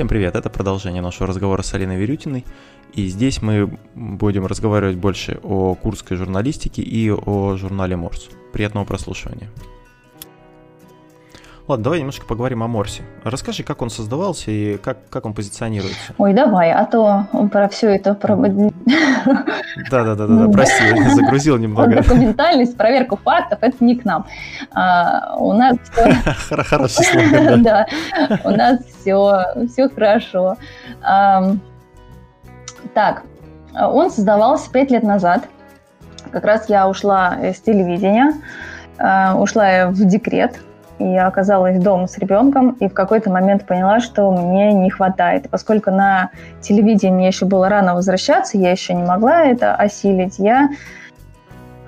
Всем привет, это продолжение нашего разговора с Алиной Верютиной. И здесь мы будем разговаривать больше о курской журналистике и о журнале Морс. Приятного прослушивания. Ладно, давай немножко поговорим о Морсе. Расскажи, как он создавался и как, как он позиционируется. Ой, давай, а то он про все это... Про... Да-да-да, да, прости, я загрузил немного. Документальность, проверку фактов, это не к нам. А, у нас. Хороший слоган, да. у нас все, все хорошо. Так, он создавался пять лет назад. Как раз я ушла с телевидения, а, ушла я в декрет, я оказалась дома с ребенком, и в какой-то момент поняла, что мне не хватает. Поскольку на телевидении мне еще было рано возвращаться, я еще не могла это осилить, я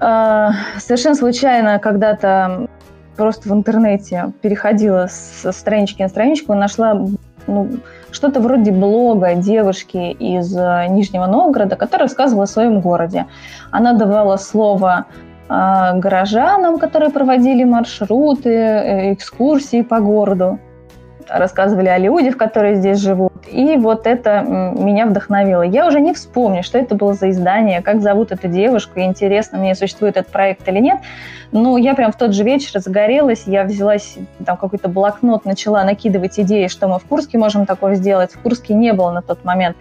э, совершенно случайно когда-то просто в интернете переходила с странички на страничку и нашла ну, что-то вроде блога девушки из э, Нижнего Новгорода, которая рассказывала о своем городе. Она давала слово горожанам, которые проводили маршруты, э, экскурсии по городу, рассказывали о людях, которые здесь живут. И вот это меня вдохновило. Я уже не вспомню, что это было за издание, как зовут эту девушку, и интересно, мне существует этот проект или нет. Но я прям в тот же вечер загорелась, я взялась, там какой-то блокнот, начала накидывать идеи, что мы в Курске можем такое сделать. В Курске не было на тот момент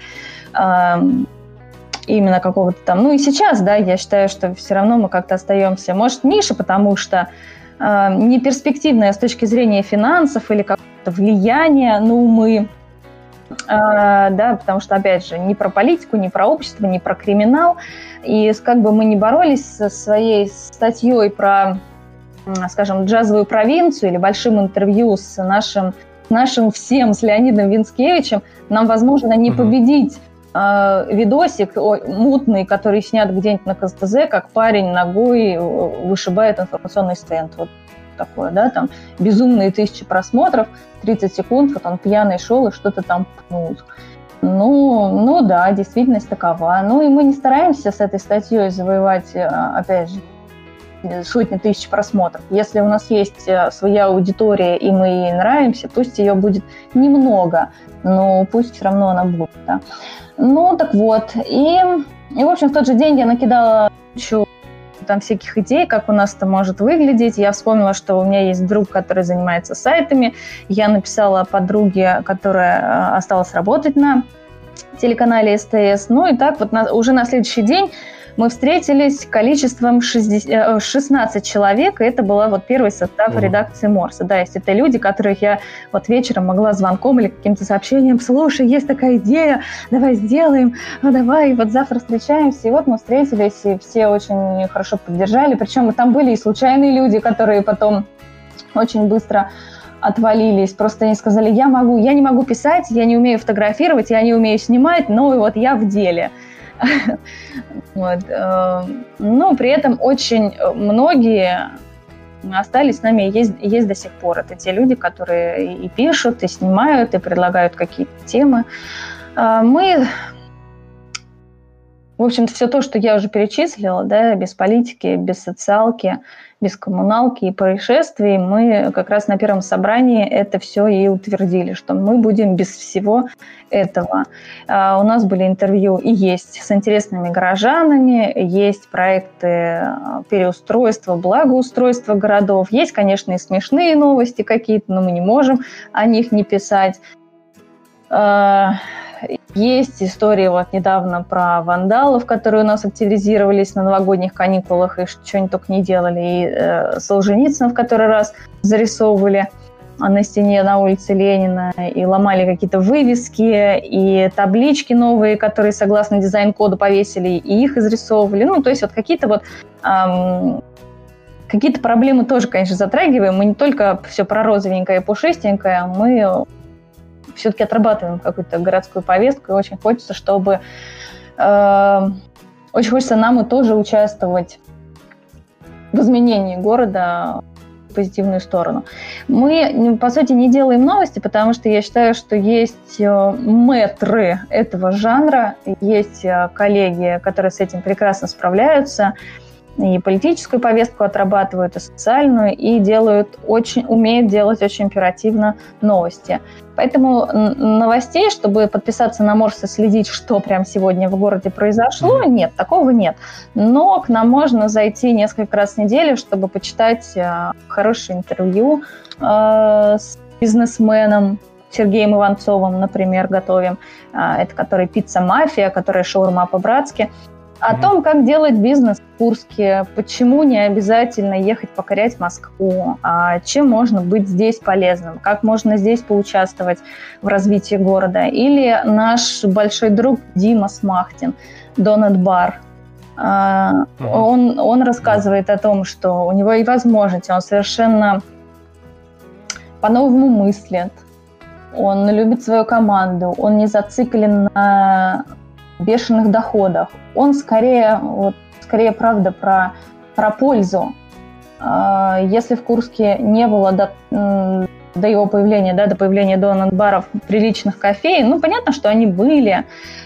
именно какого-то там. Ну и сейчас, да, я считаю, что все равно мы как-то остаемся, может, нише, потому что э, не перспективная с точки зрения финансов или какого-то влияния на умы, э, да, потому что, опять же, не про политику, не про общество, не про криминал. И как бы мы не боролись со своей статьей про, скажем, джазовую провинцию или большим интервью с нашим нашим всем, с Леонидом Винскевичем, нам, возможно, не победить э, видосик мутный, который снят где-нибудь на КСТЗ, как парень ногой э, вышибает информационный стенд. Вот такое, да, там безумные тысячи просмотров, 30 секунд, вот он пьяный шел и что-то там пнул. Ну, ну да, действительность такова. Ну и мы не стараемся с этой статьей завоевать, э, опять же, сотни тысяч просмотров. Если у нас есть э, своя аудитория, и мы ей нравимся, пусть ее будет немного, но пусть все равно она будет. Да. Ну, так вот. И, и, в общем, в тот же день я накидала еще там всяких идей, как у нас это может выглядеть. Я вспомнила, что у меня есть друг, который занимается сайтами. Я написала подруге, которая э, осталась работать на телеканале СТС. Ну и так вот на, уже на следующий день мы встретились количеством 60, 16 э, человек, и это была вот первый состав mm редакции Морса. Да, есть это люди, которых я вот вечером могла звонком или каким-то сообщением, слушай, есть такая идея, давай сделаем, ну давай, вот завтра встречаемся. И вот мы встретились, и все очень хорошо поддержали, причем там были и случайные люди, которые потом очень быстро отвалились. Просто они сказали, я могу, я не могу писать, я не умею фотографировать, я не умею снимать, но вот я в деле. Вот. Э, но при этом очень многие остались с нами, есть, есть до сих пор. Это те люди, которые и пишут, и снимают, и предлагают какие-то темы. Э, мы, в общем-то, все то, что я уже перечислила, да, без политики, без социалки, без коммуналки и происшествий, мы как раз на первом собрании это все и утвердили, что мы будем без всего этого. А, у нас были интервью и есть с интересными горожанами, есть проекты а, переустройства, благоустройства городов, есть, конечно, и смешные новости какие-то, но мы не можем о них не писать. Есть истории вот недавно про вандалов, которые у нас активизировались на новогодних каникулах и что-нибудь только не делали. И э, Солженицына в который раз зарисовывали на стене на улице Ленина и ломали какие-то вывески и таблички новые, которые согласно дизайн-коду повесили, и их изрисовывали. Ну, то есть вот какие-то вот эм, какие-то проблемы тоже, конечно, затрагиваем. Мы не только все про розовенькое и пушистенькое, мы все-таки отрабатываем какую-то городскую повестку, и очень хочется, чтобы... Э, очень хочется нам и тоже участвовать в изменении города в позитивную сторону. Мы, по сути, не делаем новости, потому что я считаю, что есть э, мэтры этого жанра, есть э, коллеги, которые с этим прекрасно справляются, и политическую повестку отрабатывают, и социальную, и делают очень, умеют делать очень оперативно новости. Поэтому новостей, чтобы подписаться на Морс и следить, что прямо сегодня в городе произошло, нет, такого нет. Но к нам можно зайти несколько раз в неделю, чтобы почитать э, хорошее интервью э, с бизнесменом, Сергеем Иванцовым, например, готовим. Э, это который «Пицца Мафия», который «Шаурма по-братски». О том, как делать бизнес в Курске, почему не обязательно ехать покорять Москву, а чем можно быть здесь полезным, как можно здесь поучаствовать в развитии города. Или наш большой друг Дима Смахтин, Донат Бар. Uh-huh. Он, он рассказывает о том, что у него и возможности, он совершенно по-новому мыслит, он любит свою команду, он не зациклен на бешеных доходах. Он скорее, вот, скорее правда, про, про пользу. А, если в Курске не было до, до его появления, да, до появления донат-баров приличных кофеин, ну, понятно, что они были,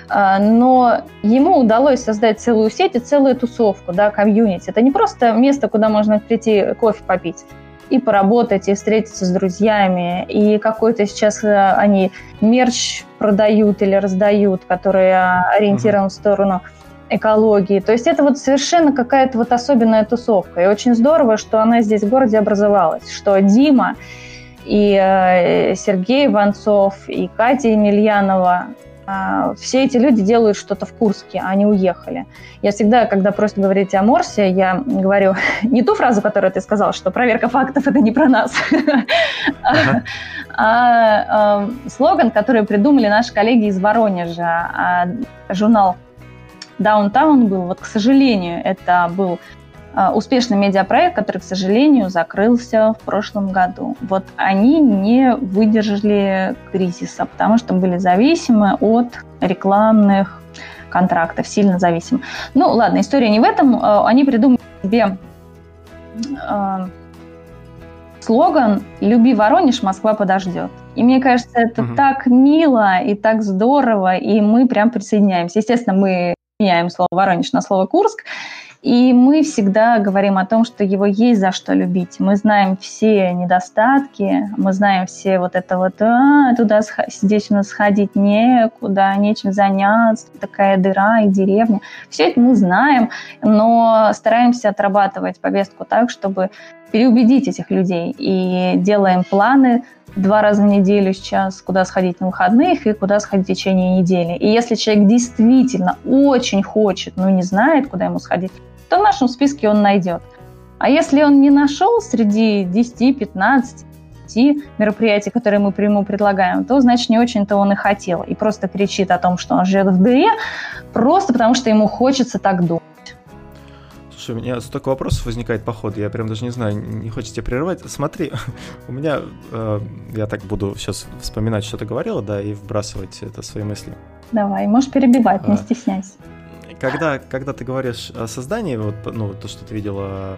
а, но ему удалось создать целую сеть и целую тусовку, да, комьюнити. Это не просто место, куда можно прийти кофе попить и поработать, и встретиться с друзьями, и какой-то сейчас э, они мерч продают или раздают, который ориентирован mm-hmm. в сторону экологии. То есть это вот совершенно какая-то вот особенная тусовка. И очень здорово, что она здесь в городе образовалась, что Дима и э, Сергей Иванцов, и Катя Емельянова, все эти люди делают что-то в Курске, а они уехали. Я всегда, когда просто говорить о Морсе, я говорю не ту фразу, которую ты сказал, что проверка фактов – это не про нас, а, а слоган, который придумали наши коллеги из Воронежа. Журнал Даунтаун был, вот, к сожалению, это был а, успешный медиапроект, который, к сожалению, закрылся в прошлом году. Вот они не выдержали кризиса, потому что были зависимы от рекламных контрактов, сильно зависимы. Ну, ладно, история не в этом. А, они придумали себе а, слоган «Люби Воронеж, Москва подождет». И мне кажется, это угу. так мило и так здорово, и мы прям присоединяемся. Естественно, мы меняем слово Воронеж на слово Курск, и мы всегда говорим о том, что его есть за что любить. Мы знаем все недостатки, мы знаем все вот это вот, а, туда здесь у нас сходить некуда, нечем заняться, такая дыра и деревня. Все это мы знаем, но стараемся отрабатывать повестку так, чтобы переубедить этих людей. И делаем планы два раза в неделю сейчас, куда сходить на выходных и куда сходить в течение недели. И если человек действительно очень хочет, но не знает, куда ему сходить, то в нашем списке он найдет. А если он не нашел среди 10, 15, мероприятий, которые мы ему предлагаем, то, значит, не очень-то он и хотел. И просто кричит о том, что он живет в дыре, просто потому что ему хочется так думать. Слушай, у меня столько вопросов возникает по ходу, я прям даже не знаю, не хочется тебя прерывать. Смотри, у меня, э, я так буду сейчас вспоминать, что ты говорила, да, и вбрасывать это свои мысли. Давай, можешь перебивать, а, не стесняйся когда, когда ты говоришь о создании, вот, ну, то, что ты видела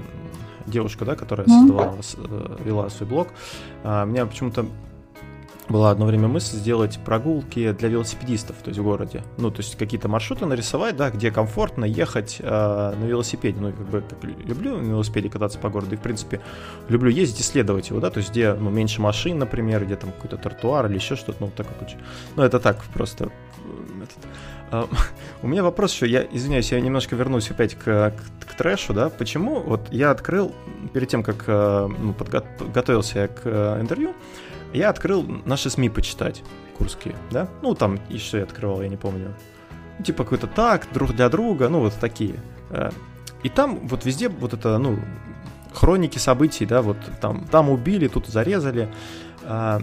девушку, да, которая создавала, э, вела свой блог, а, у меня почему-то была одно время мысль сделать прогулки для велосипедистов, то есть в городе. Ну, то есть какие-то маршруты нарисовать, да, где комфортно ехать э, на велосипеде. Ну, как бы как, люблю на велосипеде кататься по городу, и, в принципе, люблю ездить, исследовать его, да, то есть где, ну, меньше машин, например, где там какой-то тротуар или еще что-то, ну, такое, ну, это так, просто у меня вопрос еще, я извиняюсь, я немножко вернусь опять к, к, к трэшу, да, почему вот я открыл, перед тем, как э, ну, подго готовился к э, интервью, я открыл наши СМИ почитать, курские, да, ну там что я открывал, я не помню, ну, типа какой-то так, друг для друга, ну вот такие, э. и там вот везде вот это, ну, хроники событий, да, вот там, там убили, тут зарезали, а,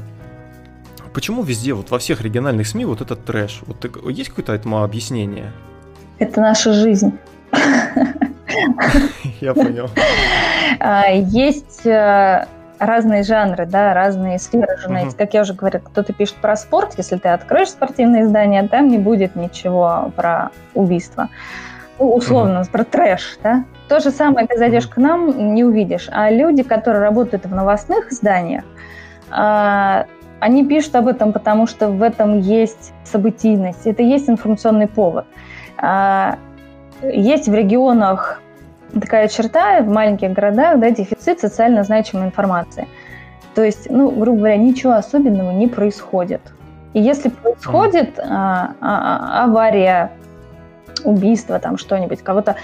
почему везде, вот во всех региональных СМИ вот этот трэш? Вот есть какое-то этому объяснение? Это наша жизнь. Я понял. А, есть э, разные жанры, да, разные сферы журналистики. Как я уже говорила, кто-то пишет про спорт, если ты откроешь спортивное издание, там не будет ничего про убийство. Ну, условно, про трэш, да. То же самое, ты зайдешь к нам, не увидишь. А люди, которые работают в новостных изданиях, а, они пишут об этом, потому что в этом есть событийность, это есть информационный повод. А, есть в регионах такая черта в маленьких городах, да, дефицит социально значимой информации. То есть, ну, грубо говоря, ничего особенного не происходит. И если происходит а, а, а, авария, убийство, там что-нибудь, кого-то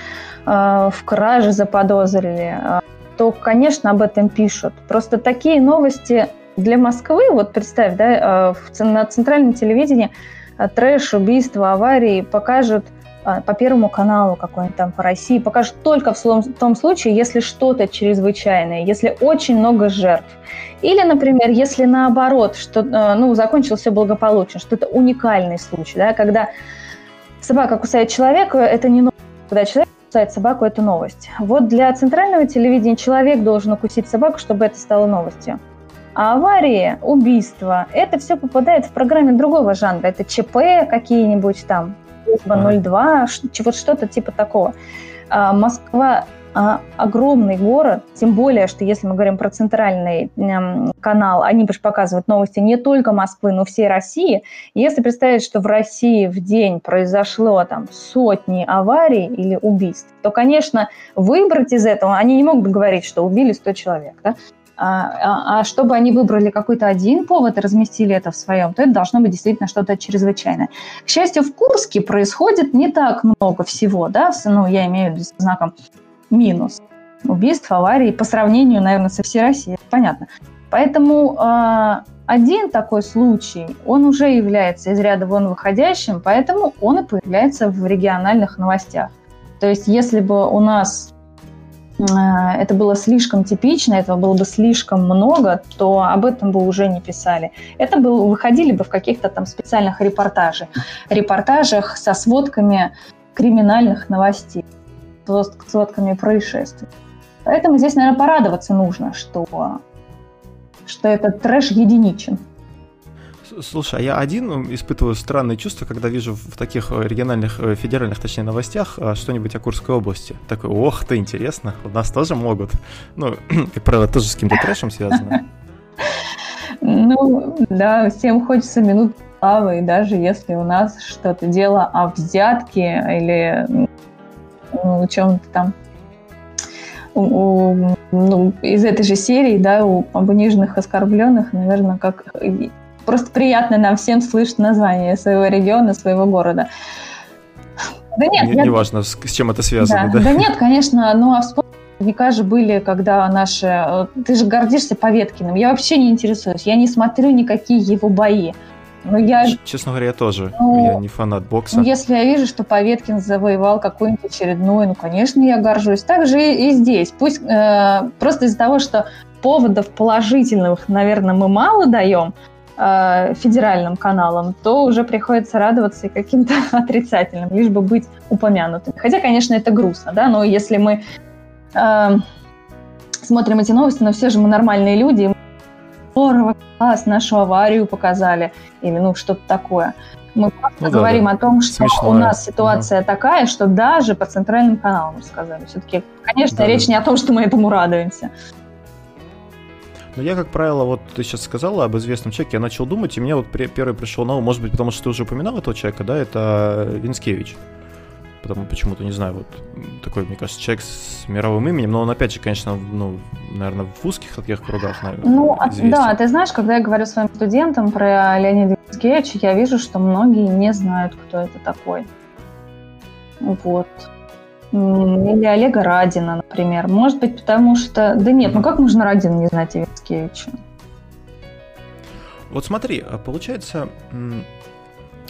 а, в краже заподозрили, а, то, конечно, об этом пишут. Просто такие новости для Москвы, вот представь, да, а, на центральном телевидении а, трэш, убийство, аварии покажут – а, по Первому каналу какой-нибудь там по России, покажут только в том случае, если что-то чрезвычайное, если очень много жертв. Или, например, если наоборот, что, ну, закончилось все благополучно, что это уникальный случай, да, когда собака кусает человека, это не новость, когда человек кусает собаку, это новость. Вот для центрального телевидения человек должен укусить собаку, чтобы это стало новостью. А аварии, убийства, это все попадает в программе другого жанра. Это ЧП какие-нибудь там, служба 02, вот что-то типа такого. А, Москва а, огромный город, тем более, что если мы говорим про центральный канал, они показывают новости не только Москвы, но всей России. Если представить, что в России в день произошло там сотни аварий или убийств, то, конечно, выбрать из этого, они не могут говорить, что убили 100 человек, да? А, а, а чтобы они выбрали какой-то один повод и разместили это в своем, то это должно быть действительно что-то чрезвычайное. К счастью, в Курске происходит не так много всего, да, ну, я имею в виду знаком минус. Убийств, аварий по сравнению, наверное, со всей Россией, понятно. Поэтому э, один такой случай, он уже является из ряда вон выходящим, поэтому он и появляется в региональных новостях. То есть если бы у нас это было слишком типично, этого было бы слишком много, то об этом бы уже не писали. Это было, выходили бы в каких-то там специальных репортажах, репортажах со сводками криминальных новостей, с сводками происшествий. Поэтому здесь, наверное, порадоваться нужно, что, что этот трэш единичен. Слушай, а я один испытываю странные чувства, когда вижу в таких э, региональных, э, федеральных, точнее, новостях э, что-нибудь о Курской области. Такой, ох ты, интересно, у нас тоже могут. Ну, как правило, тоже с каким-то трэшем связано. Ну, да, всем хочется минут славы, и даже если у нас что-то дело о взятке или ну, чем-то там у, ну, из этой же серии, да, у обуниженных оскорбленных, наверное, как Просто приятно нам всем слышать название своего региона, своего города. Да нет, не, я... неважно, с, с чем это связано. Да, да? да нет, конечно, ну а вспомни, наверняка же были, когда наши... Э, ты же гордишься Поветкиным. Я вообще не интересуюсь. Я не смотрю никакие его бои. Но я... Честно говоря, я тоже. Ну, я не фанат бокса. Ну, если я вижу, что Поветкин завоевал какой-нибудь очередной, ну, конечно, я горжусь. Так же и здесь. Пусть э, просто из-за того, что поводов положительных, наверное, мы мало даем, э, федеральным каналам, то уже приходится радоваться и каким-то отрицательным, лишь бы быть упомянутым. Хотя, конечно, это грустно, да, но если мы э, смотрим эти новости, но все же мы нормальные люди, здорово, класс, нашу аварию показали, или ну что-то такое. Мы просто ну, говорим да, да. о том, что Смешное. у нас ситуация угу. такая, что даже по центральным каналам сказали. Все-таки, конечно, да, речь да. не о том, что мы этому радуемся. Но я, как правило, вот ты сейчас сказала об известном человеке, я начал думать, и мне вот первый пришел на ум, может быть, потому что ты уже упоминал этого человека, да, это Винскевич. Потому почему-то, не знаю, вот такой, мне кажется, человек с мировым именем, но он, опять же, конечно, ну, наверное, в узких таких кругах, наверное, Ну, а, известен. да, ты знаешь, когда я говорю своим студентам про Леонида Винскевича, я вижу, что многие не знают, кто это такой. Вот. Или Олега Радина, например. Может быть, потому что... Да нет, ну как можно Радина не знать Ивицкевича? Вот смотри, получается,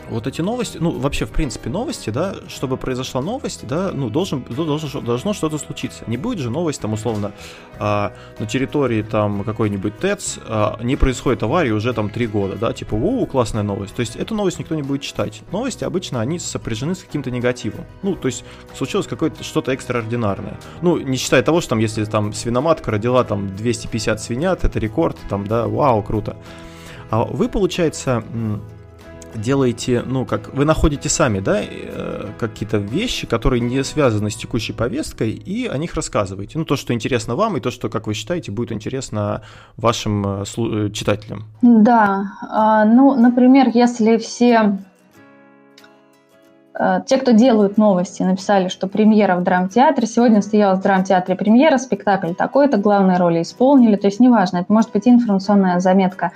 вот эти новости, ну, вообще, в принципе, новости, да, чтобы произошла новость, да, ну, должен, должен, должно что-то случиться. Не будет же новость, там, условно, а, на территории, там, какой-нибудь ТЭЦ а, не происходит аварии уже, там, три года, да, типа, у, классная новость. То есть, эту новость никто не будет читать. Новости обычно, они сопряжены с каким-то негативом. Ну, то есть, случилось какое-то что-то экстраординарное. Ну, не считая того, что, там, если, там, свиноматка родила, там, 250 свинят, это рекорд, там, да, вау, круто. А вы, получается, делаете, ну, как вы находите сами, да, э, какие-то вещи, которые не связаны с текущей повесткой, и о них рассказываете. Ну, то, что интересно вам, и то, что, как вы считаете, будет интересно вашим э, э, читателям. Да, а, ну, например, если все те, кто делают новости, написали, что премьера в драмтеатре. Сегодня стояла в драмтеатре премьера, спектакль такой-то, главные роли исполнили. То есть неважно, это может быть информационная заметка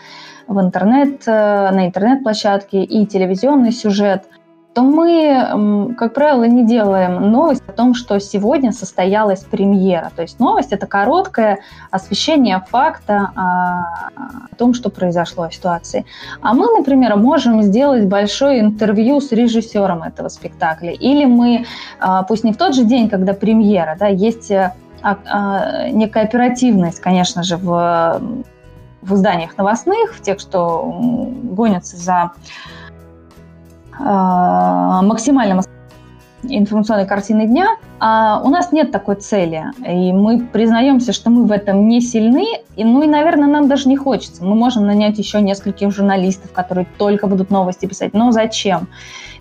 в интернет, э, на интернет-площадке и телевизионный сюжет – то мы, как правило, не делаем новость о том, что сегодня состоялась премьера. То есть новость – это короткое освещение факта а, о том, что произошло в ситуации. А мы, например, можем сделать большое интервью с режиссером этого спектакля. Или мы, а, пусть не в тот же день, когда премьера, да, есть а, некая оперативность, конечно же, в, в изданиях новостных, в тех, что гонятся за Э, максимальным информационной картины дня, а у нас нет такой цели. И мы признаемся, что мы в этом не сильны, и, ну и, наверное, нам даже не хочется. Мы можем нанять еще нескольких журналистов, которые только будут новости писать. Но зачем?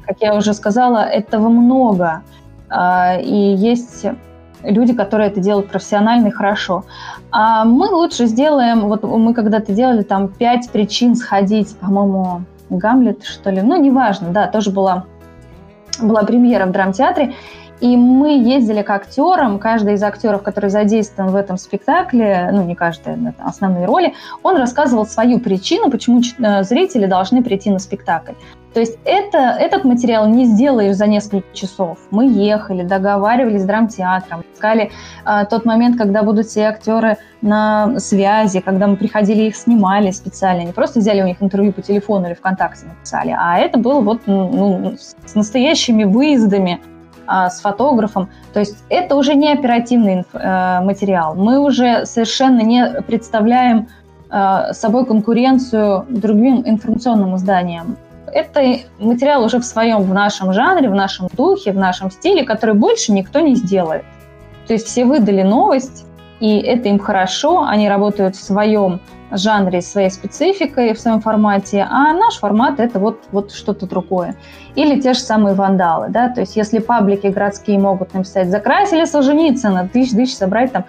Как я уже сказала, этого много. А, и есть люди, которые это делают профессионально и хорошо. А мы лучше сделаем, вот мы когда-то делали там пять причин сходить, по-моему, Гамлет, что ли. Ну, неважно, да, тоже была, была премьера в драмтеатре. И мы ездили к актерам, каждый из актеров, который задействован в этом спектакле, ну не каждый, это основные роли, он рассказывал свою причину, почему э, зрители должны прийти на спектакль. То есть это, этот материал не сделаешь за несколько часов. Мы ехали, договаривались с драмтеатром, искали э, тот момент, когда будут все актеры на связи, когда мы приходили их снимали специально, не просто взяли у них интервью по телефону или ВКонтакте написали, а это было вот ну, с настоящими выездами э, с фотографом. То есть это уже не оперативный э, материал. Мы уже совершенно не представляем э, собой конкуренцию другим информационным изданиям это материал уже в своем, в нашем жанре, в нашем духе, в нашем стиле, который больше никто не сделает. То есть все выдали новость, и это им хорошо, они работают в своем жанре, своей спецификой, в своем формате, а наш формат это вот, вот что-то другое. Или те же самые вандалы, да, то есть если паблики городские могут написать «закрасили Солженицына», тысяч-тысяч собрать там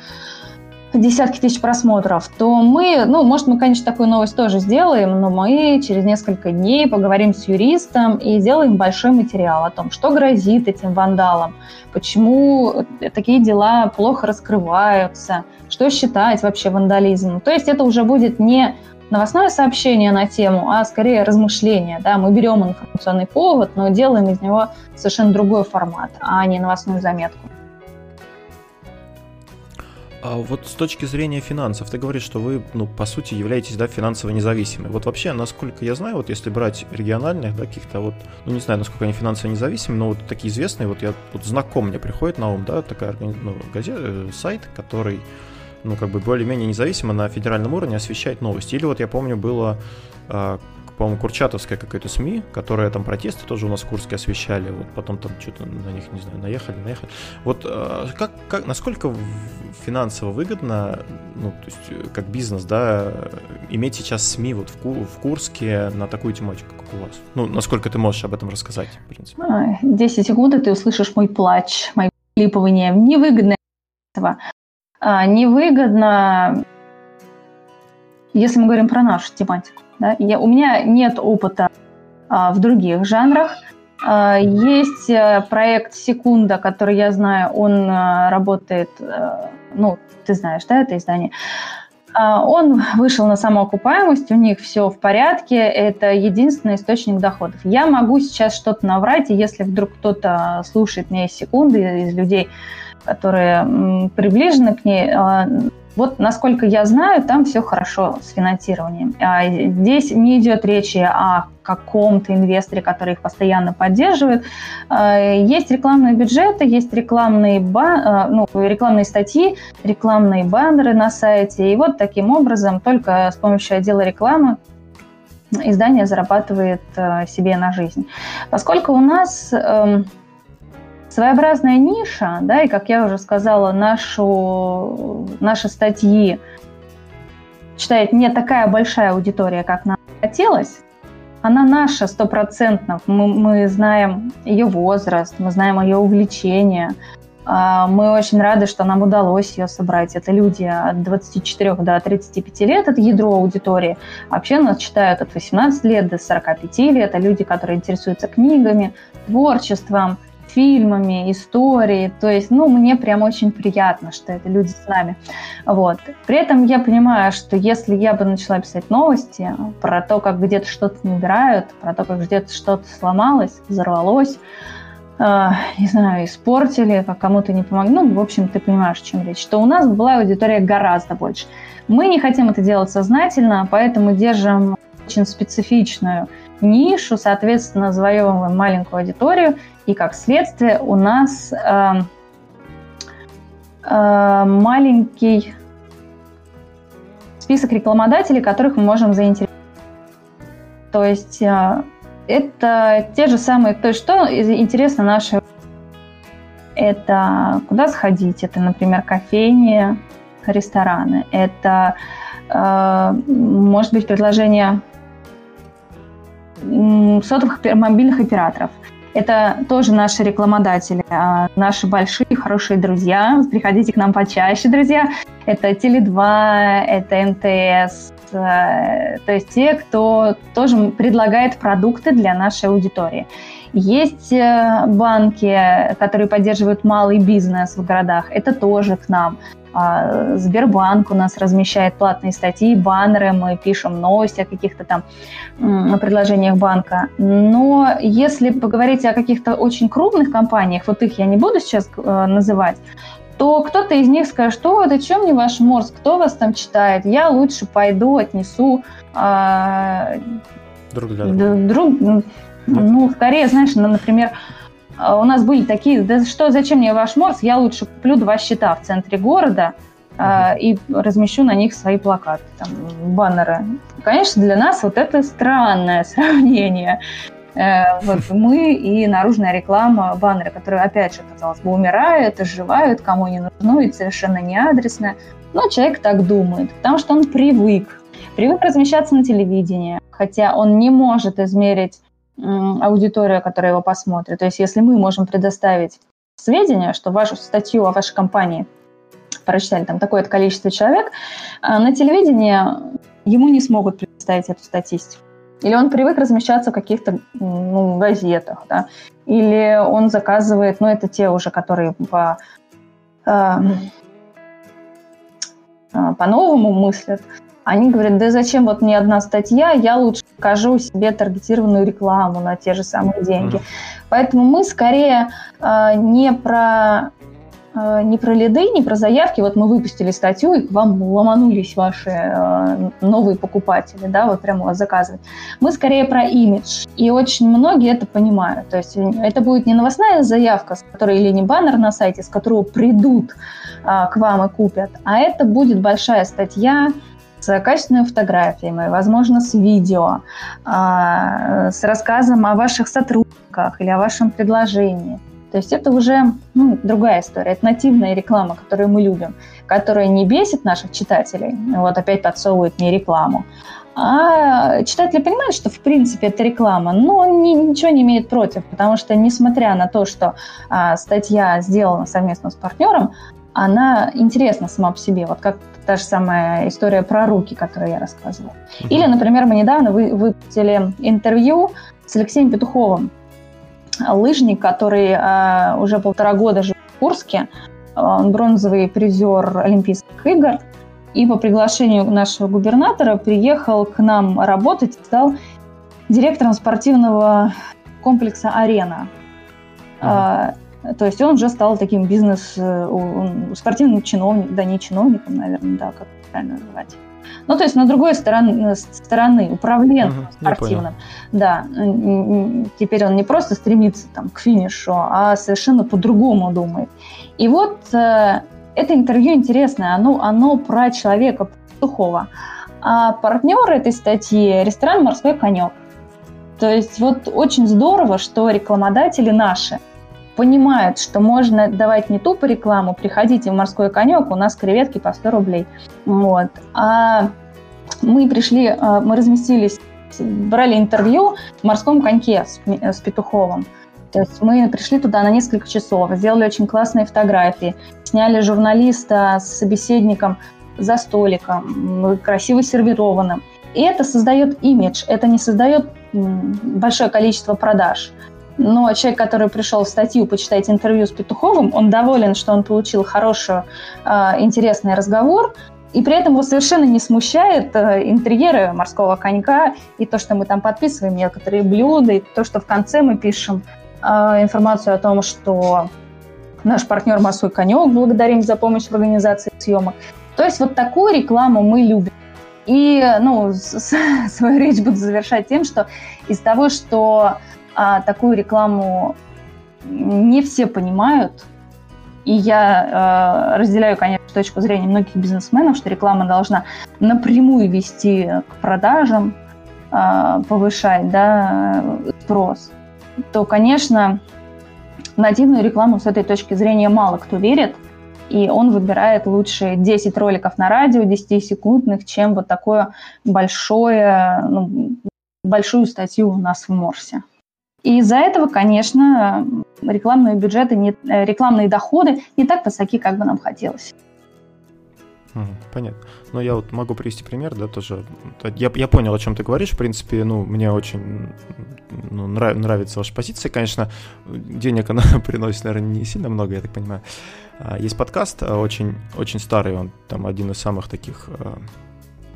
десятки тысяч просмотров, то мы, ну, может, мы, конечно, такую новость тоже сделаем, но мы через несколько дней поговорим с юристом и сделаем большой материал о том, что грозит этим вандалам, почему такие дела плохо раскрываются, что считать вообще вандализмом. То есть это уже будет не новостное сообщение на тему, а скорее размышление. Да? Мы берем информационный повод, но делаем из него совершенно другой формат, а не новостную заметку. А вот с точки зрения финансов, ты говоришь, что вы, ну, по сути, являетесь, да, финансово независимы. Вот вообще, насколько я знаю, вот если брать региональных, да, каких-то вот, ну, не знаю, насколько они финансово независимы, но вот такие известные, вот я, вот знаком мне приходит на ум, да, такая ну, газета, э, сайт, который, ну, как бы более-менее независимо на федеральном уровне освещает новости. Или вот я помню, было а, по-моему, Курчатовская какая-то СМИ, которая там протесты тоже у нас в Курске освещали, вот потом там что-то на них, не знаю, наехали, наехали. Вот э, как, как, насколько финансово выгодно, ну, то есть э, как бизнес, да, иметь сейчас СМИ вот в, в Курске на такую тематику, как у вас? Ну, насколько ты можешь об этом рассказать, в принципе? 10 секунд, и ты услышишь мой плач, мои клипование. Невыгодно этого. А, невыгодно, если мы говорим про нашу тематику. Да? Я, у меня нет опыта а, в других жанрах. А, есть а, проект «Секунда», который я знаю, он а, работает, а, ну, ты знаешь, да, это издание. А, он вышел на самоокупаемость, у них все в порядке, это единственный источник доходов. Я могу сейчас что-то наврать, и если вдруг кто-то слушает меня из секунды, из людей, которые приближены к ней, а, вот, насколько я знаю, там все хорошо с финансированием. А здесь не идет речи о каком-то инвесторе, который их постоянно поддерживает. А, есть рекламные бюджеты, есть рекламные, бан... А, ну, рекламные статьи, рекламные баннеры на сайте. И вот таким образом, только с помощью отдела рекламы издание зарабатывает себе на жизнь. Поскольку у нас эм, своеобразная ниша, да, и, как я уже сказала, нашу, наши статьи читает не такая большая аудитория, как нам хотелось, она наша стопроцентно. Мы, мы знаем ее возраст, мы знаем ее увлечения, А, мы очень рады, что нам удалось ее собрать. Это люди от 24 до 35 лет, это ядро аудитории. Вообще нас читают от 18 лет до 45 лет. Это люди, которые интересуются книгами, творчеством, фильмами, историей. То есть, ну, мне прям очень приятно, что это люди с нами. Вот. При этом я понимаю, что если я бы начала писать новости про то, как где-то что-то не убирают, про то, как где-то что-то сломалось, взорвалось, э, не знаю, испортили, как кому-то не помогли. Ну, в общем, ты понимаешь, о чем речь. Что у нас была аудитория гораздо больше. Мы не хотим это делать сознательно, поэтому держим очень специфичную нишу, соответственно, завоевываем маленькую аудиторию, и как следствие у нас э, э, маленький список рекламодателей, которых мы можем заинтересовать. То есть э, это те же самые, то есть что интересно нашей это куда сходить, это, например, кофейни, рестораны, это э, может быть предложение сотовых мобильных операторов. Это тоже наши рекламодатели, а, наши большие хорошие друзья. Приходите к нам почаще, друзья. Это Теле2, это МТС, э, то есть те, кто тоже предлагает продукты для нашей аудитории. Есть э, банки, которые поддерживают малый бизнес в городах, это тоже к нам. А, Сбербанк у нас размещает платные статьи, баннеры, мы пишем новости о каких-то там предложениях банка. Но если поговорить о каких-то очень крупных компаниях, вот их я не буду сейчас э, называть, то кто-то из них скажет, что это чем мне ваш морс, кто вас там читает, я лучше пойду, отнесу э, друг для друга. Друг, ну, скорее, знаешь, например, а, у нас были такие, да что, зачем мне ваш Морс, я лучше куплю два щита в центре города uh-huh. и размещу на них свои плакаты, там, баннеры. Конечно, для нас вот это странное сравнение. Э, вот мы и наружная реклама, баннеры, которые, опять же, казалось бы, умирают, оживают, кому не нужно, и совершенно не адресная. Но человек так думает, потому что он привык. Привык размещаться на телевидении, хотя он не может измерить аудитория, которая его посмотрит. То есть если мы можем предоставить сведения, что вашу статью о вашей компании прочитали там такое-то количество человек, а на телевидении ему не смогут предоставить эту статистику. Или он привык размещаться в каких-то ну, газетах, да, или он заказывает, ну, это те уже, которые по, э, по-новому мыслят, они говорят, да зачем вот мне одна статья, я лучше покажу себе таргетированную рекламу на те же самые деньги. Mm-hmm. Поэтому мы скорее э, не про э, не про лиды, не про заявки. Вот мы выпустили статью, и к вам ломанулись ваши э, новые покупатели, да, вот прямо вас заказывать. Мы скорее про имидж, и очень многие это понимают. То есть это будет не новостная заявка, с которой или не баннер на сайте, с которого придут э, к вам и купят, а это будет большая статья, с качественными фотографиями, возможно, с видео, а, с рассказом о ваших сотрудниках или о вашем предложении. То есть это уже ну, другая история. Это нативная реклама, которую мы любим, которая не бесит наших читателей, вот опять подсовывает мне рекламу, а читатели понимают, что в принципе это реклама, но он ни, ничего не имеет против, потому что несмотря на то, что а, статья сделана совместно с партнером, она интересна сама по себе. Вот как та же самая история про руки, которую я рассказывала. Mm-hmm. Или, например, мы недавно вы, выпустили интервью с Алексеем Петуховым, лыжник, который э, уже полтора года живет в Курске. Он бронзовый призер Олимпийских игр. И по приглашению нашего губернатора приехал к нам работать, стал директором спортивного комплекса «Арена». Uh-huh. То есть он уже стал таким бизнес, э, спортивным чиновником, да не чиновником, наверное, да, как правильно называть. Ну, то есть на другой стороне, э, стороны управленцем угу, спортивным. Да, теперь он не просто стремится там, к финишу, а совершенно по-другому думает. И вот э, это интервью интересное, оно, оно про человека Петухова. А партнер этой статьи – ресторан «Морской конек». То есть вот очень здорово, что рекламодатели наши – понимают, что можно давать не тупо рекламу, приходите в морской конек, у нас креветки по 100 рублей. Вот. А мы пришли, а, мы разместились, брали интервью в морском коньке с, с Петуховым. То есть мы пришли туда на несколько часов, сделали очень классные фотографии, сняли журналиста с собеседником за столиком, красиво сервированным. И это создает имидж, это не создает большое количество продаж. Но человек, который пришел в статью почитать интервью с Петуховым, он доволен, что он получил хороший, а, интересный разговор, и при этом его совершенно не смущает э, интерьеры морского конька и то, что мы там подписываем некоторые блюда, и то, что в конце мы пишем а, информацию о том, что наш партнер «Морской конек», благодарим за помощь в организации съемок. То есть вот такую рекламу мы любим. И ну, свою речь буду завершать тем, что из того, что а, такую рекламу не все понимают, и я э, разделяю, конечно, точку зрения многих бизнесменов, что реклама должна напрямую вести к продажам, э, повышать да, спрос, то, конечно, нативную рекламу с этой точки зрения мало кто верит, и он выбирает лучше 10 роликов на радио, 10-секундных, чем вот такое большое, ну, большую статью у нас в Морсе. И из-за этого, конечно, рекламные бюджеты, не, э, рекламные доходы не так высоки, как бы нам хотелось. Понятно. Но я вот могу привести пример, да, тоже. Я, я понял, о чем ты говоришь. В принципе, ну, мне очень ну, нрав, нравится ваша позиция. Конечно, денег она приносит, наверное, не сильно много, я так понимаю. А, есть подкаст, а, очень, очень старый, он там один из самых таких а,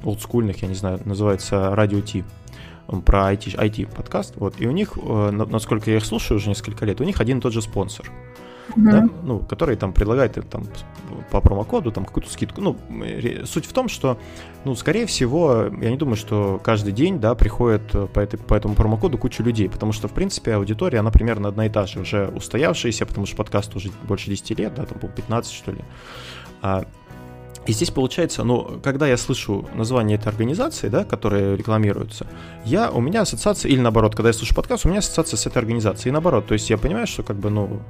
олдскульных, я не знаю, называется «Радио Ти» про IT, IT подкаст, вот, и у них, э, насколько я их слушаю уже несколько лет, у них один и тот же спонсор, mm-hmm. да, ну, который там предлагает там по промокоду там какую-то скидку. Ну, суть в том, что, ну, скорее всего, я не думаю, что каждый день, да, приходит э, по, этой, по этому промокоду куча людей, потому что, в принципе, аудитория, она примерно одна и та же, уже устоявшаяся, потому что подкаст уже больше 10 лет, да, там, 15, что ли. И здесь получается, ну, когда я слышу название этой организации, да, которая рекламируется, я, у меня ассоциация, или наоборот, когда я слышу подкаст, у меня ассоциация с этой организацией, и наоборот, то есть я понимаю, что как бы, ну,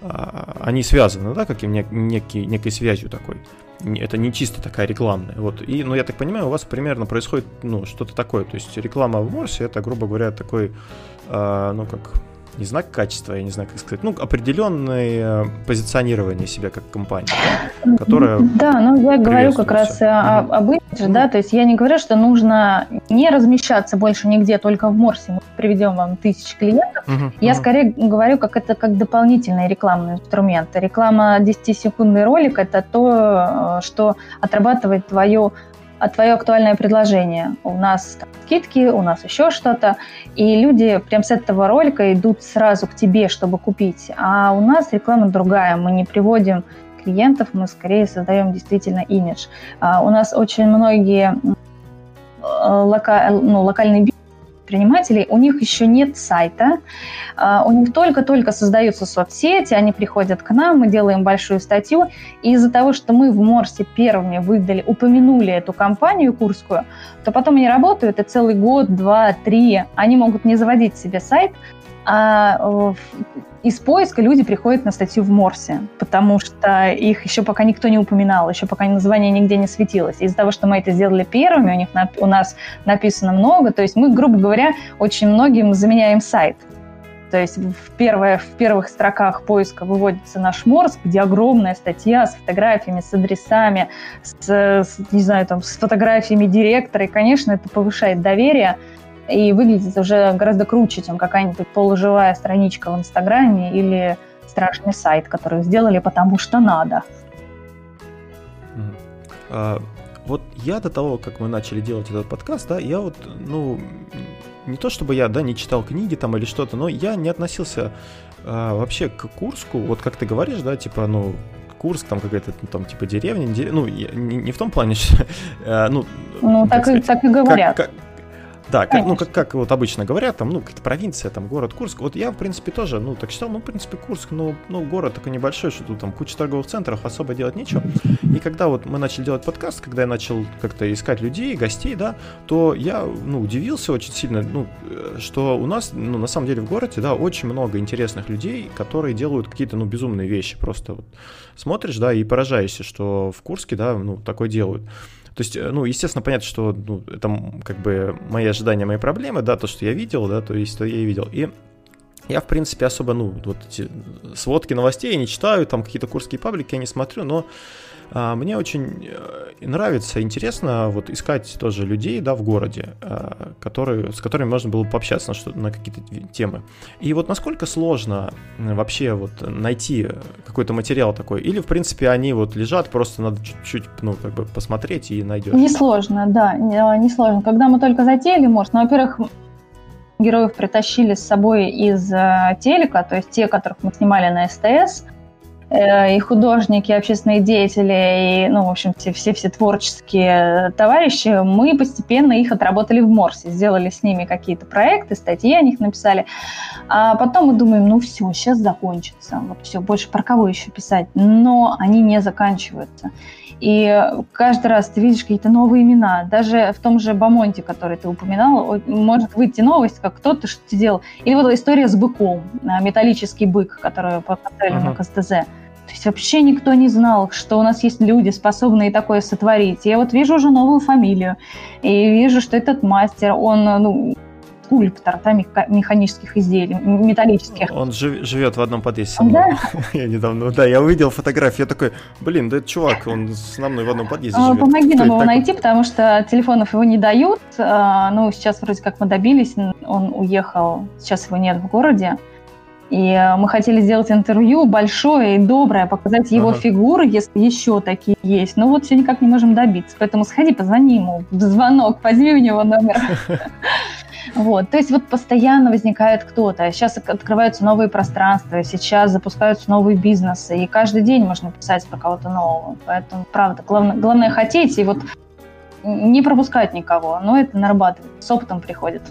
а, они связаны, да, каким некий, некой связью такой. Это не чисто такая рекламная. Вот. И, ну, я так понимаю, у вас примерно происходит, ну, что-то такое. То есть реклама в Морсе, это, грубо говоря, такой, э, ну, как не знак качества, я не знаю, как сказать, ну, определенное позиционирование себя как компании, которая... Да, ну, я говорю как раз все. об имидже, да, то есть я не говорю, что нужно не размещаться больше нигде, только в Морсе мы приведем вам тысячи клиентов. Я скорее говорю, как это как дополнительный рекламный инструмент. Реклама 10-секундный ролик – это то, э, что отрабатывает твою а твое актуальное предложение. У нас там, скидки, у нас еще что-то. И люди прям с этого ролика идут сразу к тебе, чтобы купить. А у нас реклама другая. Мы не приводим клиентов, мы скорее создаем действительно имидж. А у нас очень многие э, лока, ну, локальные предпринимателей, у них еще нет сайта, а, у них только-только создаются соцсети, они приходят к нам, мы делаем большую статью, и из-за того, что мы в Морсе первыми выдали, упомянули эту компанию курскую, то потом они работают, и целый год, два, три, они могут не заводить себе сайт, а э, из поиска люди приходят на статью в Морсе, потому что их еще пока никто не упоминал, еще пока название нигде не светилось. Из-за того, что мы это сделали первыми, у, них, у нас написано много, то есть мы, грубо говоря, очень многим заменяем сайт. То есть в, первое, в первых строках поиска выводится наш Морс, где огромная статья с фотографиями, с адресами, с, с, не знаю, там, с фотографиями директора. И, конечно, это повышает доверие и выглядит уже гораздо круче, чем какая-нибудь полуживая страничка в Инстаграме или страшный сайт, который сделали потому что надо. А, вот я до того, как мы начали делать этот подкаст, да, я вот, ну, не то чтобы я, да, не читал книги там или что-то, но я не относился а, вообще к Курску, вот как ты говоришь, да, типа, ну, Курск, там какая-то, ну, там, типа, деревня, ну, не, не в том плане, что, а, ну... Ну, так, сказать, и, так и говорят. Как, как, да, как, ну, как, как вот обычно говорят, там, ну, какая-то провинция, там, город Курск. Вот я, в принципе, тоже, ну, так считал, ну, в принципе, Курск, ну, ну город такой небольшой, что тут там куча торговых центров, особо делать нечего. И когда вот мы начали делать подкаст, когда я начал как-то искать людей, гостей, да, то я, ну, удивился очень сильно, ну, что у нас, ну, на самом деле в городе, да, очень много интересных людей, которые делают какие-то, ну, безумные вещи. Просто вот смотришь, да, и поражаешься, что в Курске, да, ну, такое делают. То есть, э, ну, естественно, понятно, что ну, это как бы мои ожидания, мои проблемы, да, то, что я видел, да, то есть, то я и видел. И я, в принципе, особо, ну, вот эти сводки новостей я не читаю, там какие-то курские паблики я не смотрю, но мне очень э, нравится, интересно вот искать тоже людей, да, в городе, а, которые, с которыми можно было пообщаться на, что, на какие-то темы. И вот насколько сложно вообще вот найти какой-то материал такой? Или, в принципе, они вот лежат, просто надо чуть-чуть, ну, как бы посмотреть и найдешь? Несложно, да, несложно. Когда мы только затеяли, может, ну, во-первых, героев притащили с собой из э, телека, то есть те, которых мы снимали на СТС, Э, и художники, и общественные деятели, и, ну, в общем, все, все, все творческие товарищи, мы постепенно их отработали в Морсе, сделали с ними какие-то проекты, статьи о них написали. А потом мы думаем, ну все, сейчас закончится, вот все, больше про кого еще писать. Но они не заканчиваются. И каждый раз ты видишь какие-то новые имена. Даже в том же Бамонте, который ты упоминал, может выйти новость, как кто-то что-то делал. Или вот история с быком, а, металлический бык, который поставили uh-huh. на КСТЗ. То есть вообще никто не знал, что у нас есть люди, способные такое сотворить. Я вот вижу уже новую фамилию, и вижу, что этот мастер, он ну, скульптор да, механических изделий, металлических. Он жив, живет в одном подъезде со мной. Да? я недавно, да, я увидел фотографию, я такой, блин, да это чувак, он с мной в одном подъезде а, живет. Помоги нам его такой? найти, потому что телефонов его не дают. А, ну, сейчас вроде как мы добились, он уехал, сейчас его нет в городе. И мы хотели сделать интервью большое и доброе, показать его ага. фигуры, если еще такие есть. Но вот все никак не можем добиться. Поэтому сходи, позвони ему в звонок, возьми у него номер. Вот, то есть вот постоянно возникает кто-то. Сейчас открываются новые пространства, сейчас запускаются новые бизнесы, и каждый день можно писать про кого-то нового. Поэтому, правда, главное, главное хотеть и вот не пропускать никого, но это нарабатывает, с опытом приходит.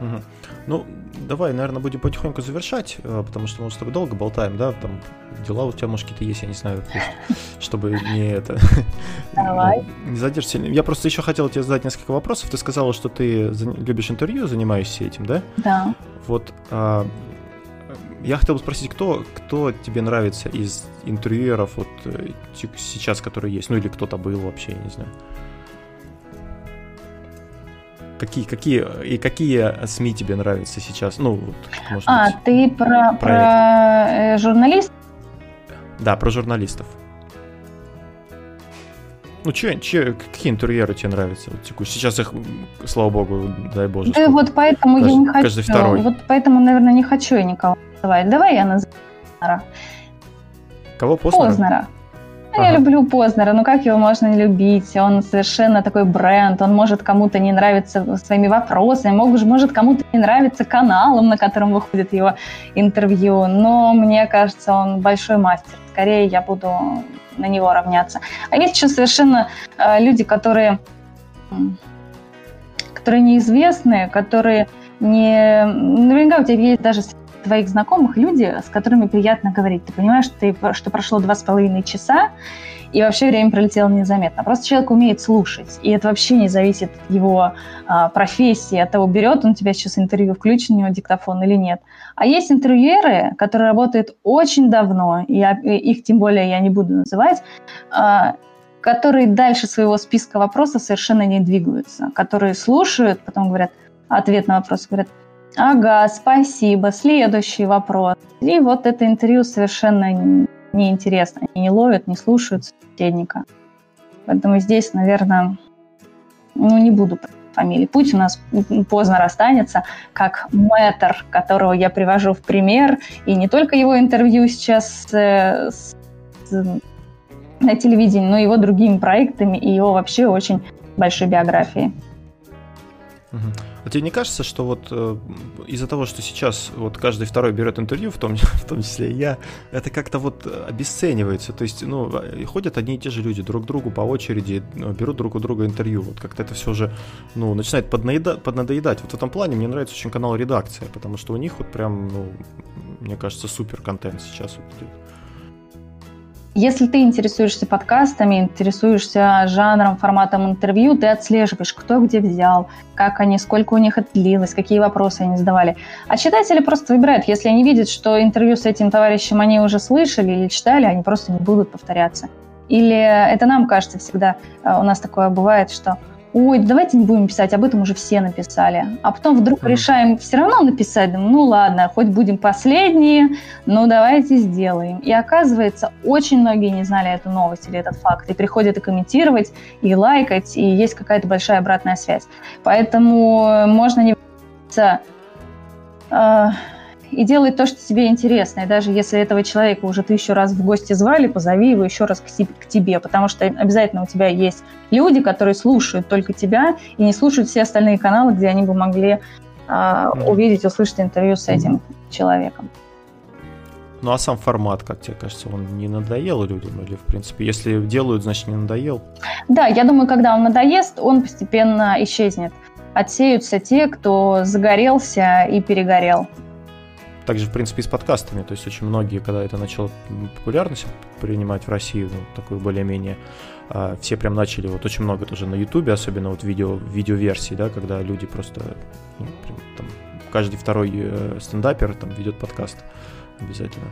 Угу. Ну, давай, наверное, будем потихоньку завершать, э, потому что мы с тобой долго болтаем, да, там дела у тебя, может, какие-то есть, я не знаю, чтобы не это... Давай. Не задержаться. Я просто еще хотел тебе задать несколько вопросов. Ты сказала, что ты любишь интервью, занимаешься этим, да? Да. Вот а, я хотел бы спросить, кто, кто тебе нравится из интервьюеров вот э, сейчас, которые есть, ну или кто-то был вообще, я не знаю. Какие, какие, и какие СМИ тебе нравятся сейчас? Ну, вот, может а, быть, ты про, про, про э, журналистов? Да, про журналистов. Ну, че, че, какие интерьеры тебе нравятся вот текущие? Сейчас их, слава богу, дай боже. Да, вот поэтому каждый, я не хочу. Каждый второй. Вот поэтому, наверное, не хочу я никого называть. Давай я назову Познера. Кого Познера? Познера. Я люблю Познера, ну как его можно не любить? Он совершенно такой бренд, он может кому-то не нравиться своими вопросами, может, может кому-то не нравиться каналом, на котором выходит его интервью, но мне кажется, он большой мастер. Скорее я буду на него равняться. А есть еще совершенно э, люди, которые, которые неизвестные, которые не... Наверняка у тебя есть даже твоих знакомых люди, с которыми приятно говорить. Ты понимаешь, ты, что прошло два с половиной часа, и вообще время пролетело незаметно. Просто человек умеет слушать, и это вообще не зависит от его а, профессии, от того, берет он тебя сейчас интервью, включен у него диктофон или нет. А есть интервьюеры, которые работают очень давно, и я, их тем более я не буду называть, а, которые дальше своего списка вопросов совершенно не двигаются, которые слушают, потом говорят, ответ на вопрос, говорят, Ага, спасибо. Следующий вопрос. И вот это интервью совершенно неинтересно. Они не ловят, не слушают собеседника. Поэтому здесь, наверное, ну, не буду фамилии. Путь у нас поздно расстанется, как мэтр, которого я привожу в пример. И не только его интервью сейчас э, с, с, на телевидении, но и его другими проектами и его вообще очень большой биографией. Угу. А тебе не кажется, что вот э, из-за того, что сейчас вот каждый второй берет интервью, в том, в том числе и я, это как-то вот обесценивается? То есть, ну, ходят одни и те же люди друг к другу по очереди, ну, берут друг у друга интервью. Вот как-то это все уже, ну, начинает поднаеда- поднадоедать. Вот в этом плане мне нравится очень канал «Редакция», потому что у них вот прям, ну, мне кажется, супер контент сейчас вот идет. Если ты интересуешься подкастами, интересуешься жанром, форматом интервью, ты отслеживаешь, кто где взял, как они, сколько у них это длилось, какие вопросы они задавали. А читатели просто выбирают. Если они видят, что интервью с этим товарищем они уже слышали или читали, они просто не будут повторяться. Или это нам кажется всегда, э, у нас такое бывает, что ой, давайте не будем писать, об этом уже все написали. А потом вдруг mm-hmm. решаем все равно написать, ну ладно, хоть будем последние, но давайте сделаем. И оказывается, очень многие не знали эту новость или этот факт, и приходят и комментировать, и лайкать, и есть какая-то большая обратная связь. Поэтому можно не э, и делать то, что тебе интересно. И даже если этого человека уже тысячу раз в гости звали, позови его еще раз к, к тебе, потому что обязательно у тебя есть люди, которые слушают только тебя и не слушают все остальные каналы, где они бы могли э, увидеть, услышать интервью с этим человеком. Ну а сам формат, как тебе кажется, он не надоел людям? Или, в принципе, если делают, значит, не надоел? Да, я думаю, когда он надоест, он постепенно исчезнет. Отсеются те, кто загорелся и перегорел. Также, в принципе, и с подкастами. То есть очень многие, когда это начало популярность принимать в России, ну, такую более-менее, а, все прям начали, вот очень много тоже на Ютубе, особенно вот видео, видеоверсии, да, когда люди просто, ну, прям, там, каждый второй э, стендапер там ведет подкаст обязательно.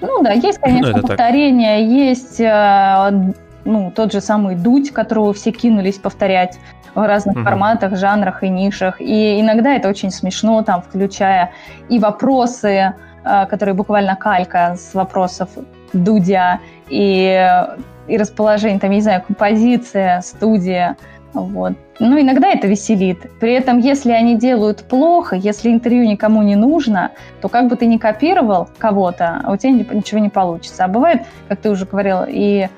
Ну да, есть, конечно, ну, повторения, так. есть э, ну, тот же самый дуть, которого все кинулись повторять в разных угу. форматах, жанрах и нишах. И иногда это очень смешно, там, включая и вопросы, э, которые буквально калька с вопросов Дудя, и, и расположение, там, я не знаю, композиция, студия. Вот. Ну, иногда это веселит. При этом, если они делают плохо, если интервью никому не нужно, то как бы ты ни копировал кого-то, у тебя ничего не получится. А бывает, как ты уже говорил, и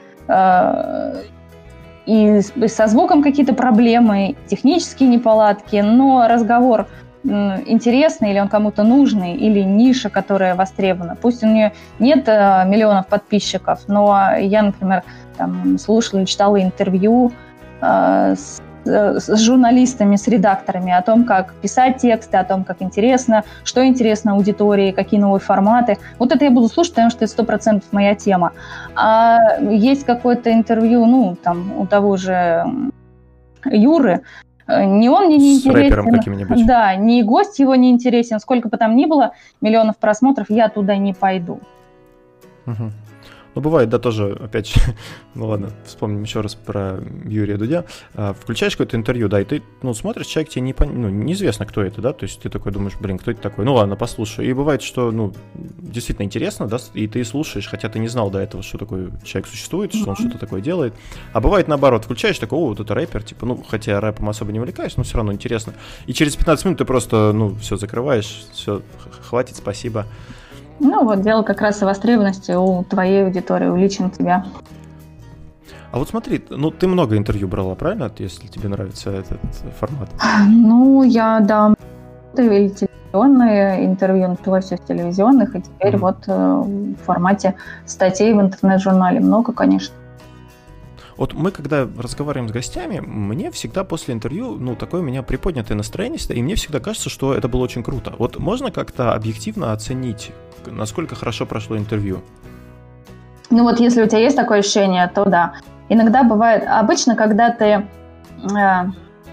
и со звуком какие-то проблемы, технические неполадки, но разговор интересный, или он кому-то нужный, или ниша, которая востребована. Пусть у нее нет э, миллионов подписчиков, но я, например, там, слушала и читала интервью э, с Э, с журналистами, с редакторами о том, как писать тексты, о том, как интересно, что интересно аудитории, какие новые форматы. Вот это я буду слушать, потому что это сто процентов моя тема. А есть какое-то интервью, ну, там, у того же Юры, э, ни он мне не интересен. Да, ни гость его не интересен. Сколько бы там ни было миллионов просмотров, я туда не пойду. Угу. Ну, бывает, да, тоже, опять, ну ладно, вспомним еще раз про Юрия Дудя. А, включаешь какое-то интервью, да, и ты, ну, смотришь, человек тебе не, ну, неизвестно, кто это, да, то есть ты такой думаешь, блин, кто это такой? Ну, ладно, послушаю. И бывает, что, ну, действительно интересно, да, и ты слушаешь, хотя ты не знал до этого, что такой человек существует, что он что-то такое делает. А бывает наоборот, включаешь такой, о, вот это рэпер, типа, ну, хотя рэпом особо не увлекаюсь, но все равно интересно. И через 15 минут ты просто, ну, все закрываешь, все, хватит, спасибо. Ну вот, дело как раз о востребованности у твоей аудитории, у лично тебя. А вот смотри, ну ты много интервью брала, правильно, если тебе нравится этот формат? Ну, я, да, или телевизионные интервью, начала все с телевизионных, и теперь mm-hmm. вот э, в формате статей в интернет-журнале много, конечно. Вот мы, когда разговариваем с гостями, мне всегда после интервью, ну, такое у меня приподнятое настроение, и мне всегда кажется, что это было очень круто. Вот можно как-то объективно оценить, насколько хорошо прошло интервью? Ну вот если у тебя есть такое ощущение, то да. Иногда бывает, обычно, когда ты... Э,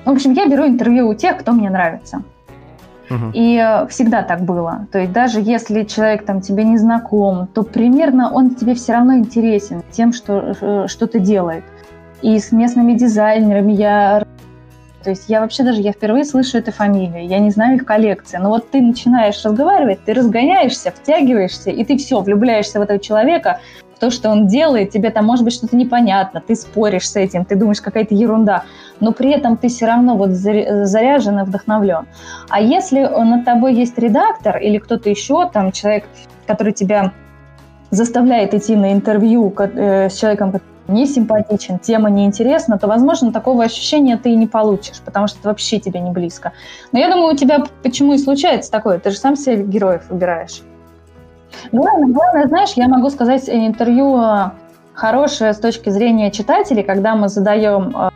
в общем, я беру интервью у тех, кто мне нравится. Угу. И э, всегда так было. То есть даже если человек там тебе не знаком, то примерно он тебе все равно интересен тем, что э, что-то делает. И с местными дизайнерами я то есть я вообще даже, я впервые слышу эту фамилию, я не знаю их коллекции. Но вот ты начинаешь разговаривать, ты разгоняешься, втягиваешься, и ты все, влюбляешься в этого человека, в то, что он делает, тебе там может быть что-то непонятно, ты споришь с этим, ты думаешь, какая-то ерунда, но при этом ты все равно вот заряжен и вдохновлен. А если над тобой есть редактор или кто-то еще, там человек, который тебя заставляет идти на интервью э, с человеком, не симпатичен, тема неинтересна, то, возможно, такого ощущения ты и не получишь, потому что это вообще тебе не близко. Но я думаю, у тебя почему и случается такое? Ты же сам себе героев выбираешь. Главное, главное, знаешь, я могу сказать, интервью э, хорошее с точки зрения читателей, когда мы задаем э,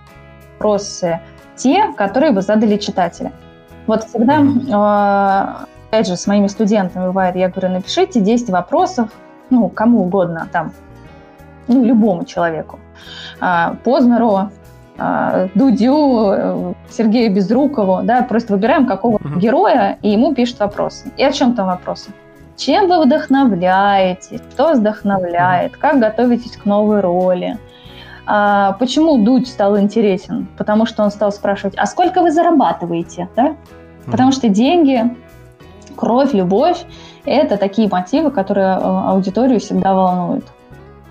вопросы те, которые бы задали читатели. Вот всегда, э, опять же, с моими студентами бывает, я говорю, напишите 10 вопросов, ну, кому угодно, там, ну, любому человеку. А, Познеру, а, Дудю, Сергею Безрукову, да, просто выбираем какого uh-huh. героя, и ему пишут вопросы. И о чем там вопросы? Чем вы вдохновляетесь? Что вдохновляет? Как готовитесь к новой роли? А почему Дудь стал интересен? Потому что он стал спрашивать, а сколько вы зарабатываете? Да? Потому что деньги, кровь, любовь – это такие мотивы, которые э, аудиторию всегда волнуют.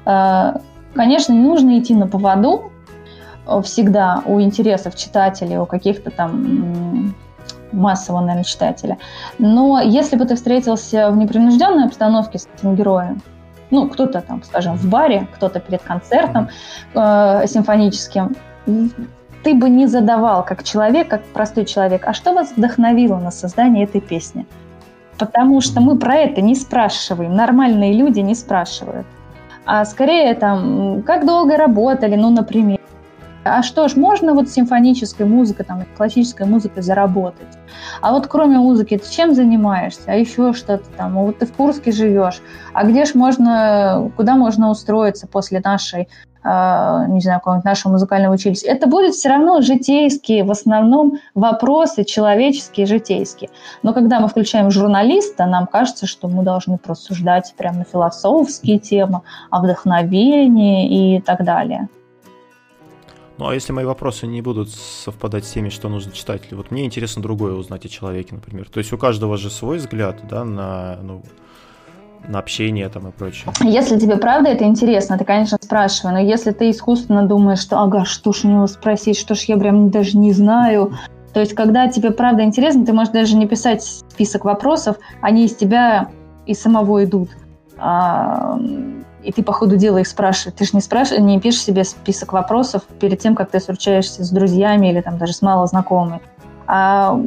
Э, конечно, не нужно идти на поводу э, всегда у интересов читателей, у каких-то там массового, наверное, читателя. Но если бы ты встретился в непринужденной обстановке с этим героем, ну, кто-то там, скажем, в баре, кто-то перед концертом э, симфоническим, ты бы не задавал как человек, как простой человек, а что вас вдохновило на создание этой песни? Потому что мы про это не спрашиваем, нормальные люди не спрашивают. А скорее там, как долго работали, ну, например. А что ж, можно вот симфонической музыкой, там, классической музыкой заработать. А вот кроме музыки ты чем занимаешься? А еще что-то там? Вот ты в Курске живешь. А где ж можно, куда можно устроиться после нашей не знаю, какого-нибудь нашего музыкального училища, это будут все равно житейские, в основном вопросы человеческие, житейские. Но когда мы включаем журналиста, нам кажется, что мы должны просуждать прямо философские темы, о вдохновении и так далее. Ну а если мои вопросы не будут совпадать с теми, что нужно читателю, вот мне интересно другое узнать о человеке, например. То есть у каждого же свой взгляд, да, на, ну, на общение там и прочее. Если тебе правда это интересно, ты, конечно, спрашивай, но если ты искусственно думаешь, что ага, что ж у него спросить, что ж я прям даже не знаю, то есть когда тебе правда интересно, ты можешь даже не писать список вопросов, они из тебя и самого идут. А, и ты по ходу дела их спрашиваешь. Ты же не спрашиваешь, не пишешь себе список вопросов перед тем, как ты встречаешься с друзьями или там даже с малознакомыми. А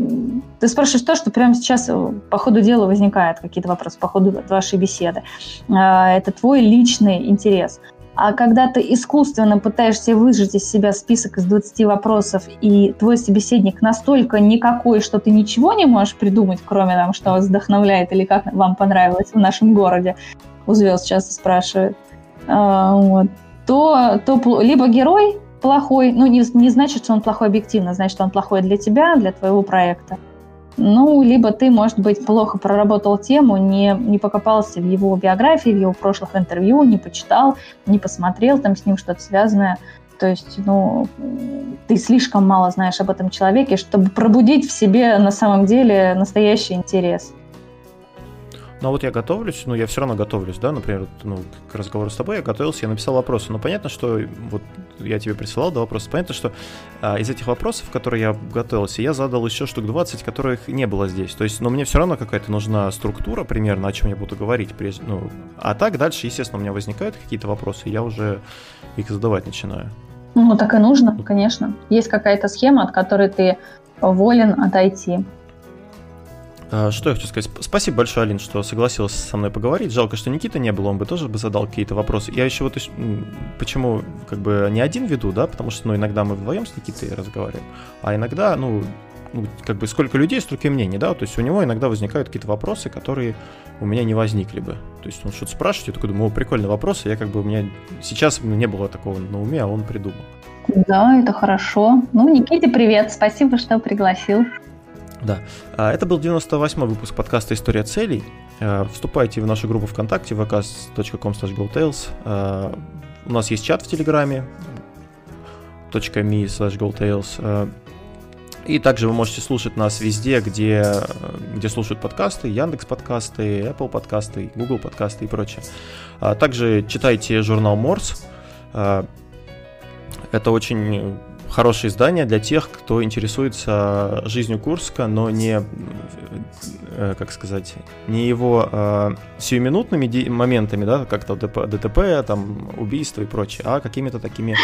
ты спрашиваешь то, что прямо сейчас э, по ходу дела возникает, какие-то вопросы по ходу вашей беседы. А, это твой личный интерес. А когда ты искусственно пытаешься выжать из себя список из 20 вопросов, и твой собеседник настолько никакой, что ты ничего не можешь придумать, кроме того, что вас вдохновляет или как вам понравилось в нашем городе, у звезд часто спрашивают, а, вот, то, то либо герой плохой, ну, не, не значит, что он плохой объективно, значит, что он плохой для тебя, для твоего проекта. Ну, либо ты, может быть, плохо проработал тему, не, не покопался в его биографии, в его прошлых интервью, не почитал, не посмотрел там с ним что-то связанное. То есть, ну, ты слишком мало знаешь об этом человеке, чтобы пробудить в себе на самом деле настоящий интерес. Ну а вот я готовлюсь, ну я все равно готовлюсь, да, например, ну, к разговору с тобой я готовился, я написал вопросы. Но понятно, что вот я тебе присылал да, вопросы. Понятно, что а, из этих вопросов, которые я готовился, я задал еще штук 20, которых не было здесь. То есть, но мне все равно какая-то нужна структура примерно, о чем я буду говорить. Прежде, ну, а так дальше, естественно, у меня возникают какие-то вопросы, я уже их задавать начинаю. Ну, так и нужно, конечно. Есть какая-то схема, от которой ты волен отойти. А, что я хочу сказать? Спасибо большое, Алин, что согласилась со мной поговорить. Жалко, что Никита не был, он бы тоже бы задал какие-то вопросы. Я еще вот почему как бы не один веду, да, потому что ну, иногда мы вдвоем с Никитой разговариваем, а иногда, ну, ну, как бы сколько людей, столько и мнений, да, то есть у него иногда возникают какие-то вопросы, которые у меня не возникли бы. То есть он что-то спрашивает, я такой думаю, о, прикольный вопрос, я как бы у меня сейчас не было такого на уме, а он придумал. Да, это хорошо. Ну, Никите привет, спасибо, что пригласил. Да. А, это был 98-й выпуск подкаста «История целей». А, вступайте в нашу группу ВКонтакте vk.com gotails. А, у нас есть чат в Телеграме .me slash gotails. И также вы можете слушать нас везде, где, где слушают подкасты, Яндекс подкасты, Apple подкасты, Google подкасты и прочее. Также читайте журнал Морс. Это очень хорошее издание для тех, кто интересуется жизнью Курска, но не, э, как сказать, не его э, сиюминутными моментами, да, как-то ДТП, там, убийства и прочее, а какими-то такими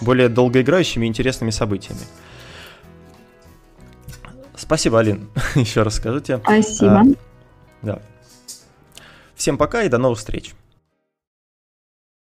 более долгоиграющими интересными событиями. Спасибо, Алин, еще раз скажите. Спасибо. А, да. Всем пока и до новых встреч.